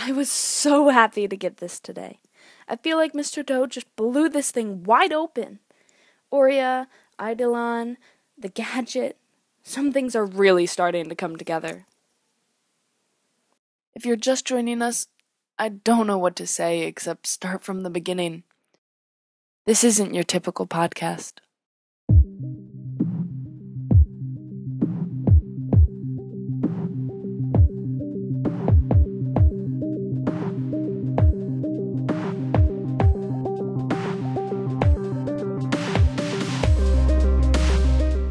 I was so happy to get this today. I feel like Mr. Doe just blew this thing wide open. Aurea, Eidolon, the gadget, some things are really starting to come together. If you're just joining us, I don't know what to say except start from the beginning. This isn't your typical podcast.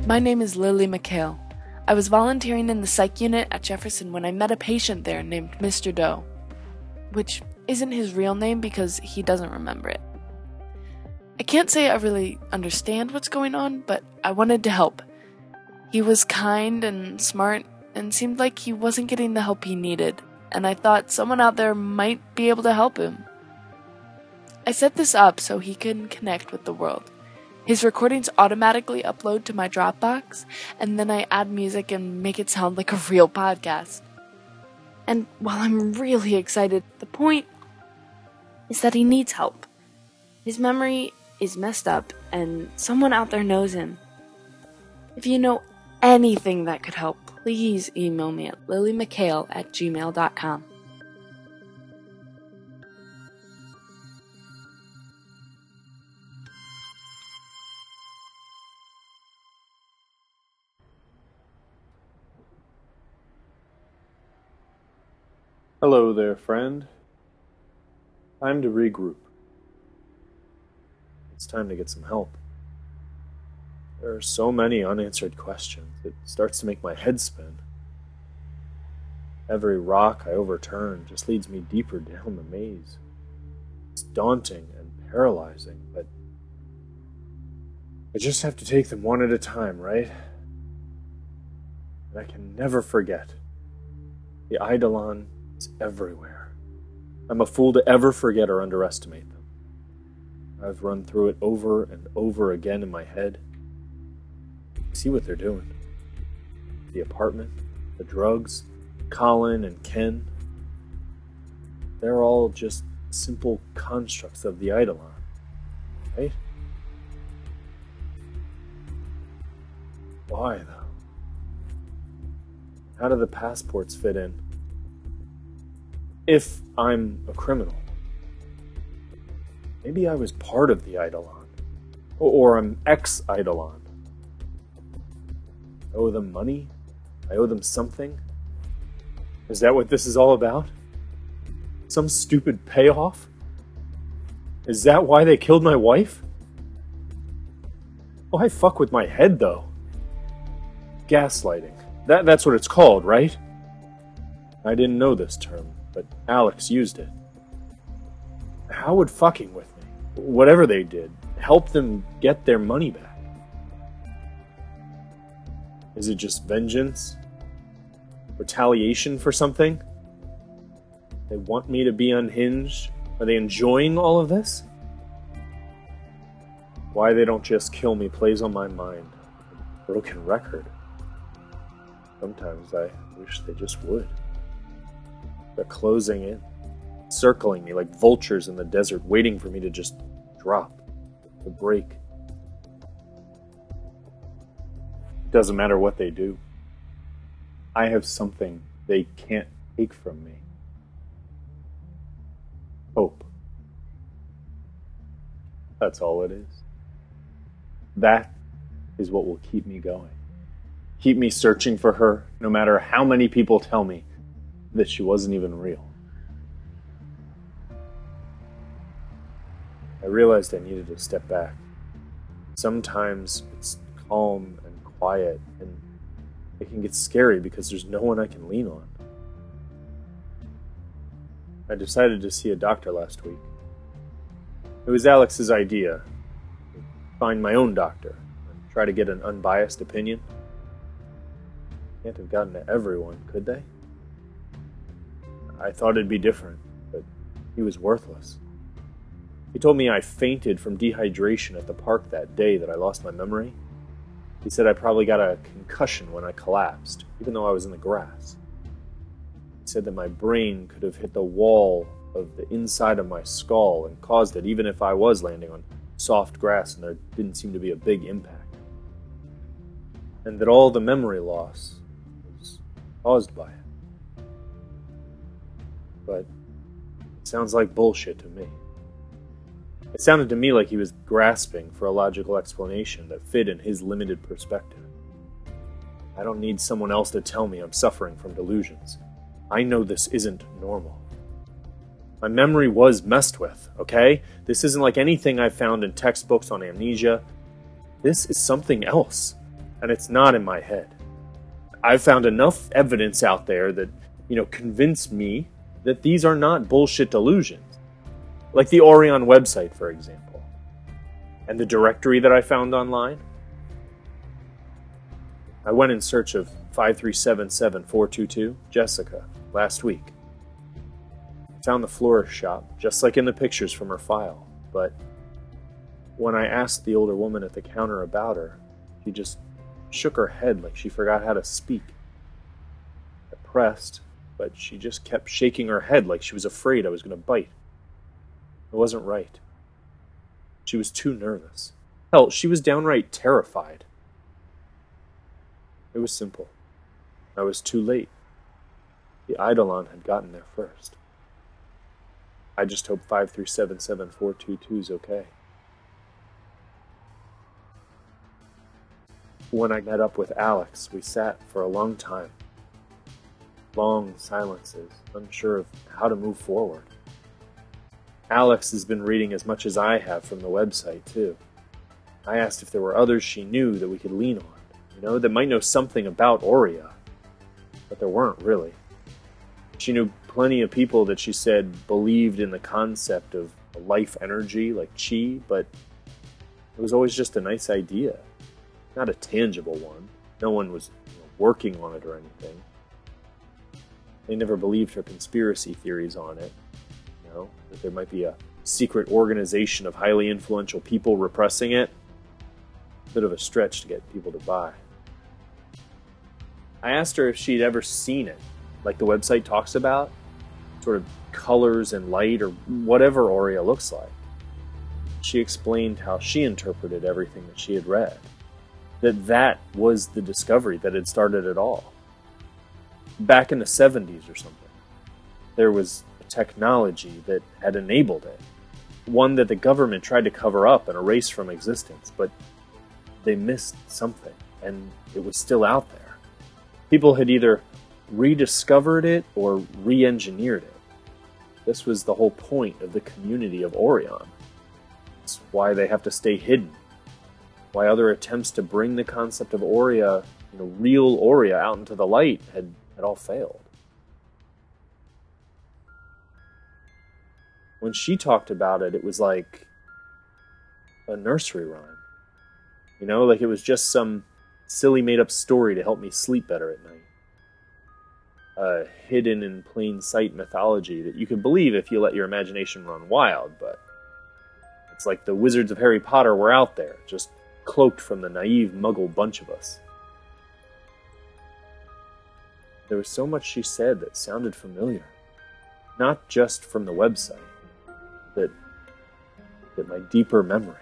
My name is Lily McHale. I was volunteering in the psych unit at Jefferson when I met a patient there named Mr. Doe, which isn't his real name because he doesn't remember it. I can't say I really understand what's going on, but I wanted to help. He was kind and smart and seemed like he wasn't getting the help he needed, and I thought someone out there might be able to help him. I set this up so he can connect with the world. His recordings automatically upload to my Dropbox, and then I add music and make it sound like a real podcast. And while I'm really excited, the point is that he needs help. His memory is messed up, and someone out there knows him. If you know anything that could help, please email me at lilymchale at gmail.com. Hello there, friend. Time to regroup. It's time to get some help. There are so many unanswered questions, it starts to make my head spin. Every rock I overturn just leads me deeper down the maze. It's daunting and paralyzing, but I just have to take them one at a time, right? And I can never forget the Eidolon is everywhere. I'm a fool to ever forget or underestimate them. I've run through it over and over again in my head. See what they're doing. The apartment, the drugs, Colin and Ken. They're all just simple constructs of the Eidolon, right? Why, though? How do the passports fit in? If I'm a criminal. Maybe I was part of the Eidolon, or I'm ex Eidolon. I owe them money? I owe them something? Is that what this is all about? Some stupid payoff? Is that why they killed my wife? Oh, why fuck with my head, though? Gaslighting. That, that's what it's called, right? I didn't know this term but Alex used it. How would fucking with me, whatever they did, help them get their money back? Is it just vengeance? Retaliation for something? They want me to be unhinged? Are they enjoying all of this? Why they don't just kill me plays on my mind. Broken record. Sometimes I wish they just would. They're closing in, circling me like vultures in the desert, waiting for me to just drop, to break. Doesn't matter what they do. I have something they can't take from me. Hope. That's all it is. That is what will keep me going. Keep me searching for her, no matter how many people tell me that she wasn't even real. I realized I needed to step back. Sometimes it's calm and quiet, and it can get scary because there's no one I can lean on. I decided to see a doctor last week. It was Alex's idea to find my own doctor and try to get an unbiased opinion. Can't have gotten to everyone, could they? I thought it'd be different, but he was worthless. He told me I fainted from dehydration at the park that day that I lost my memory. He said I probably got a concussion when I collapsed, even though I was in the grass. He said that my brain could have hit the wall of the inside of my skull and caused it, even if I was landing on soft grass and there didn't seem to be a big impact. And that all the memory loss was caused by it. But it sounds like bullshit to me. It sounded to me like he was grasping for a logical explanation that fit in his limited perspective. I don't need someone else to tell me I'm suffering from delusions. I know this isn't normal. My memory was messed with, okay? This isn't like anything I've found in textbooks on amnesia. This is something else, and it's not in my head. I've found enough evidence out there that, you know, convince me that these are not bullshit delusions. Like the Orion website, for example. And the directory that I found online. I went in search of 5377422, Jessica, last week. Found the florist shop, just like in the pictures from her file, but when I asked the older woman at the counter about her, she just shook her head like she forgot how to speak. I pressed, but she just kept shaking her head like she was afraid I was going to bite. It wasn't right. She was too nervous. Hell, she was downright terrified. It was simple. I was too late. The Eidolon had gotten there first. I just hope 5377422 is okay. When I met up with Alex, we sat for a long time. Long silences, unsure of how to move forward. Alex has been reading as much as I have from the website, too. I asked if there were others she knew that we could lean on, you know, that might know something about Aurea. But there weren't, really. She knew plenty of people that she said believed in the concept of life energy, like chi, but it was always just a nice idea, not a tangible one. No one was you know, working on it or anything. They never believed her conspiracy theories on it You know, that there might be a secret organization of highly influential people repressing it. Bit of a stretch to get people to buy. I asked her if she'd ever seen it, like the website talks about, sort of colors and light or whatever Aurea looks like. She explained how she interpreted everything that she had read, that that was the discovery that had started it all. Back in the 70s or something, there was a technology that had enabled it. One that the government tried to cover up and erase from existence, but they missed something, and it was still out there. People had either rediscovered it or re engineered it. This was the whole point of the community of Orion. It's why they have to stay hidden. Why other attempts to bring the concept of Aurea, you know, real Aurea, out into the light had, had all failed. when she talked about it, it was like a nursery rhyme. You know, like it was just some silly made up story to help me sleep better at night. A hidden in plain sight mythology that you could believe if you let your imagination run wild, but it's like the wizards of Harry Potter were out there, just cloaked from the naive muggle bunch of us. There was so much she said that sounded familiar, not just from the website that that my deeper memory.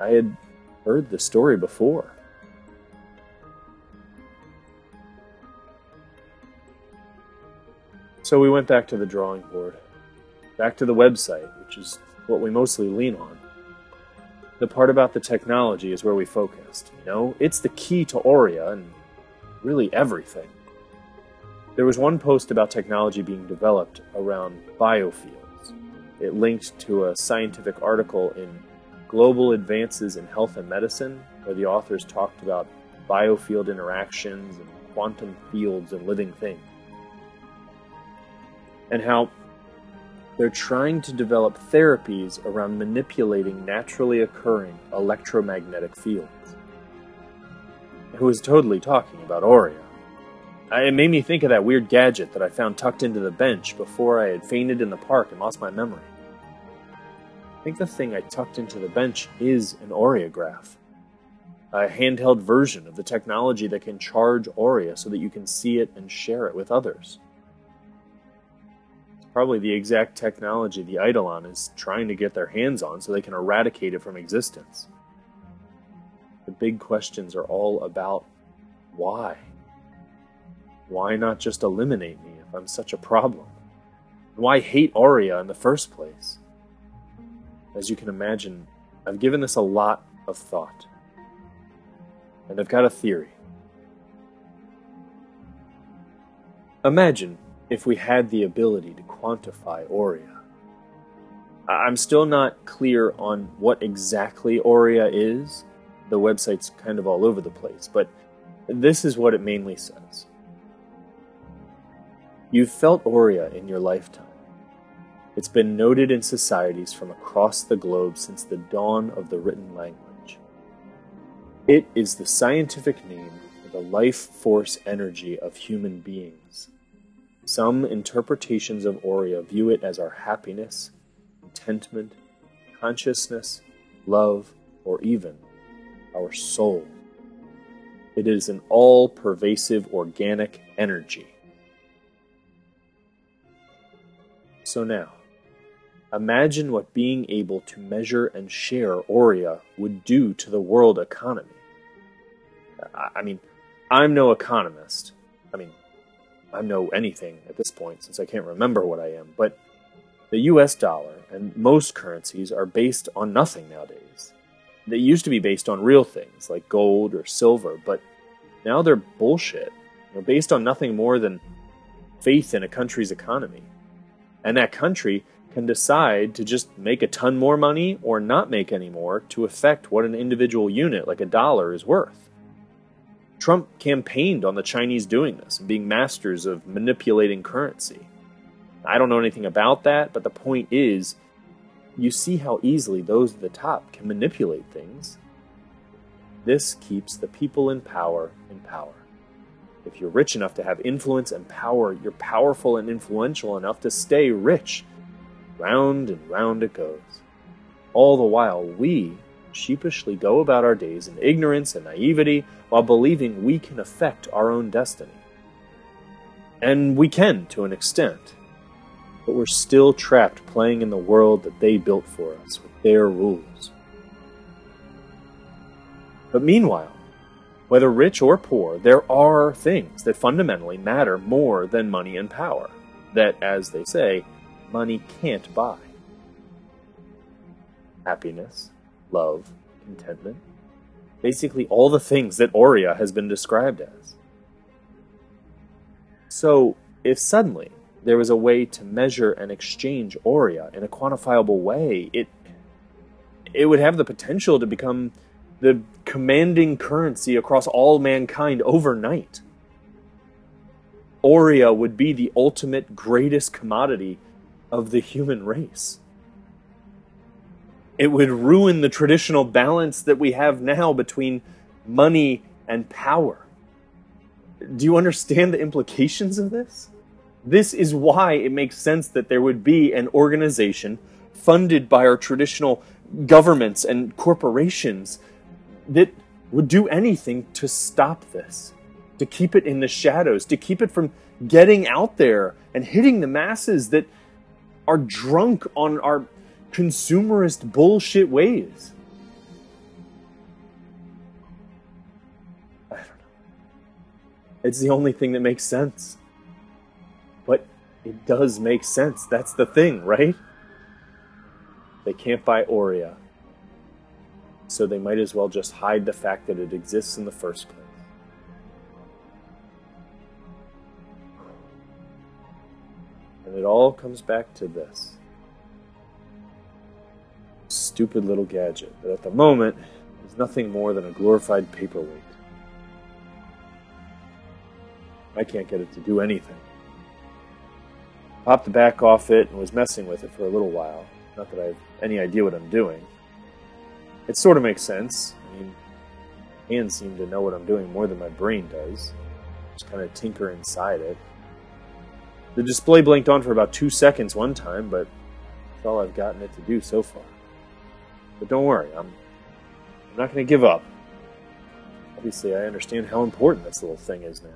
I had heard the story before. So we went back to the drawing board, back to the website, which is what we mostly lean on. The part about the technology is where we focused. You know, it's the key to Aurea and really everything. There was one post about technology being developed around biofields. it linked to a scientific article in Global Advances in Health and Medicine, where the authors talked about biofield interactions and quantum fields and living things. And how they're trying to develop therapies around manipulating naturally occurring electromagnetic fields. Who was totally talking about Aurea. It made me think of that weird gadget that I found tucked into the bench before I had fainted in the park and lost my memory. I think the thing I tucked into the bench is an aureograph. a handheld version of the technology that can charge Aurea so that you can see it and share it with others. It's probably the exact technology the Eidolon is trying to get their hands on so they can eradicate it from existence. Big questions are all about why? Why not just eliminate me if I'm such a problem? Why hate Aurea in the first place? As you can imagine, I've given this a lot of thought and I've got a theory. Imagine if we had the ability to quantify Aurea. I'm still not clear on what exactly Aurea is. The website's kind of all over the place, but this is what it mainly says. You've felt Aurea in your lifetime. It's been noted in societies from across the globe since the dawn of the written language. It is the scientific name for the life force energy of human beings. Some interpretations of Aurea view it as our happiness, contentment, consciousness, love, or even our soul. It is an all pervasive organic energy. So now, Imagine what being able to measure and share Aurea would do to the world economy. I mean, I'm no economist. I mean, I'm no anything at this point since I can't remember what I am, but the US dollar and most currencies are based on nothing nowadays. They used to be based on real things like gold or silver, but now they're bullshit. Based on nothing more than faith in a country's economy. And that country can decide to just make a ton more money or not make any more to affect what an individual unit, like a dollar, is worth. Trump campaigned on the Chinese doing this and being masters of manipulating currency. I don't know anything about that, but the point is you see how easily those at the top can manipulate things. This keeps the people in power in power. If you're rich enough to have influence and power, you're powerful and influential enough to stay rich Round and round it goes. All the while, we sheepishly go about our days in ignorance and naivety while believing we can affect our own destiny. And we can to an extent, but we're still trapped playing in the world that they built for us with their rules. But meanwhile, whether rich or poor, there are things that fundamentally matter more than money and power, that, as they say, money can't buy. Happiness, love, contentment. Basically, all the things that Aurea has been described as. So, if suddenly there was a way to measure and exchange Aurea in a quantifiable way, it it would have the potential to become the commanding currency across all mankind overnight. Aurea would be the ultimate greatest commodity of the human race. It would ruin the traditional balance that we have now between money and power. Do you understand the implications of this? This is why it makes sense that there would be an organization funded by our traditional governments and corporations that would do anything to stop this, to keep it in the shadows, to keep it from getting out there and hitting the masses that are drunk on our consumerist bullshit ways. I don't know. It's the only thing that makes sense. It does make sense. That's the thing, right? They can't buy Aurea. So they might as well just hide the fact that it exists in the first place. And it all comes back to this stupid little gadget that at the moment is nothing more than a glorified paperweight. I can't get it to do anything. Popped the back off it and was messing with it for a little while. Not that I have any idea what I'm doing. It sort of makes sense. I mean, hands seem to know what I'm doing more than my brain does. Just kind of tinker inside it. The display blinked on for about two seconds one time, but that's all I've gotten it to do so far. But don't worry, I'm, I'm not going to give up. Obviously, I understand how important this little thing is now.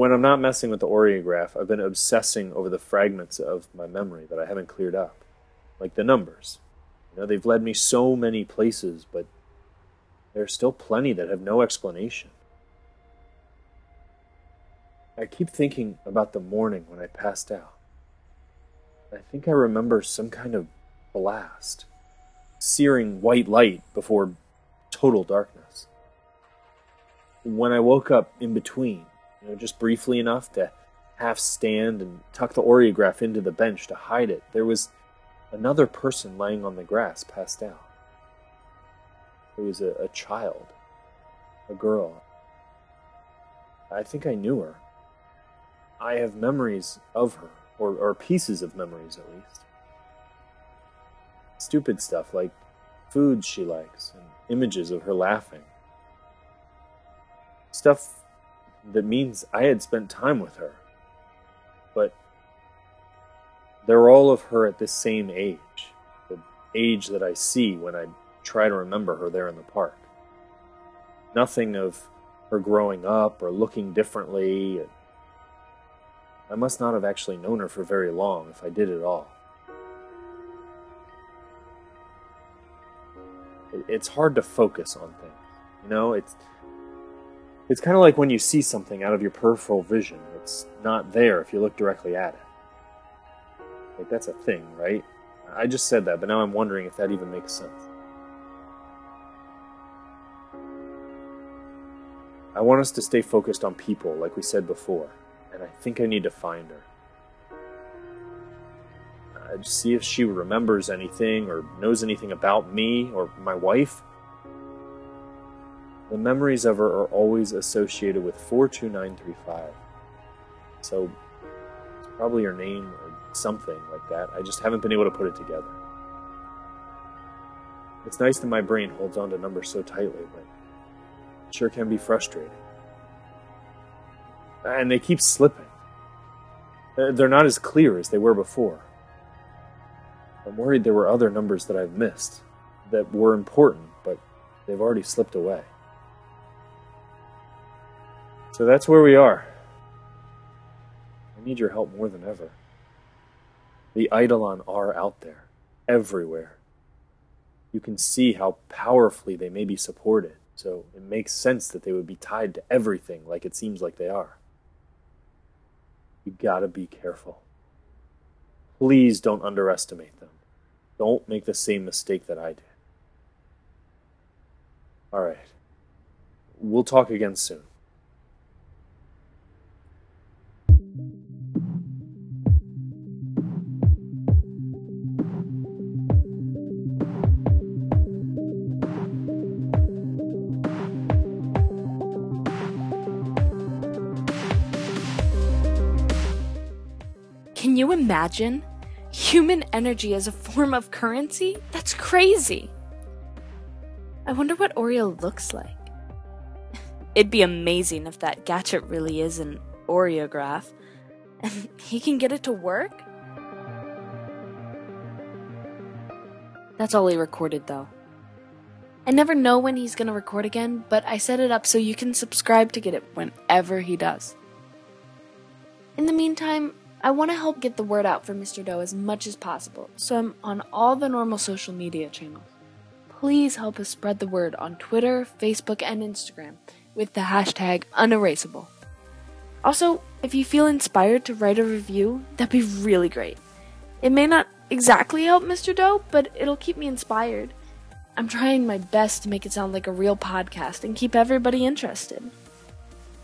When I'm not messing with the Aureograph, I've been obsessing over the fragments of my memory that I haven't cleared up, like the numbers. You know, they've led me so many places, but there are still plenty that have no explanation. I keep thinking about the morning when I passed out. I think I remember some kind of blast, searing white light before total darkness. When I woke up in between, you know, just briefly enough to half stand and tuck the Aureograph into the bench to hide it, there was another person lying on the grass, passed out. It was a, a child, a girl. I think I knew her. I have memories of her, or, or pieces of memories at least. Stupid stuff like foods she likes and images of her laughing. Stuff that means I had spent time with her. But they're all of her at this same age, the age that I see when I try to remember her there in the park. Nothing of her growing up or looking differently. I must not have actually known her for very long if I did at all. It's hard to focus on things. You know, it's it's kind of like when you see something out of your peripheral vision. It's not there if you look directly at it. Like that's a thing, right? I just said that, but now I'm wondering if that even makes sense. I want us to stay focused on people, like we said before, and I think I need to find her. Uh, just see if she remembers anything or knows anything about me or my wife. The memories of her are always associated with 42935. So it's probably her name or something like that. I just haven't been able to put it together. It's nice that my brain holds on to numbers so tightly, but it sure can be frustrating. And they keep slipping. They're not as clear as they were before. I'm worried there were other numbers that I've missed that were important, but they've already slipped away. So that's where we are. I need your help more than ever. The Eidolon are out there, everywhere. You can see how powerfully they may be supported so it makes sense that they would be tied to everything like it seems like they are. You gotta be careful. Please don't underestimate them. Don't make the same mistake that I did. Alright. We'll talk again soon. You imagine? Human energy as a form of currency? That's crazy. I wonder what Aurea looks like. It'd be amazing if that gadget really is an Aureograph and he can get it to work. That's all he recorded though. I never know when he's gonna record again, but I set it up so you can subscribe to get it whenever he does. In the meantime, I want to help get the word out for Mr. Doe as much as possible, so I'm on all the normal social media channels. Please help us spread the word on Twitter, Facebook, and Instagram with the hashtag unerasable. Also, if you feel inspired to write a review, that'd be really great. It may not exactly help Mr. Doe, but it'll keep me inspired. I'm trying my best to make it sound like a real podcast and keep everybody interested.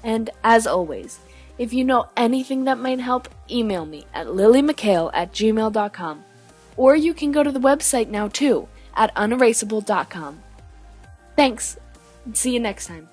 And as always, if you know anything that might help, email me at lilymchale at gmail.com. Or you can go to the website now too at unerasable.com. Thanks, see you next time.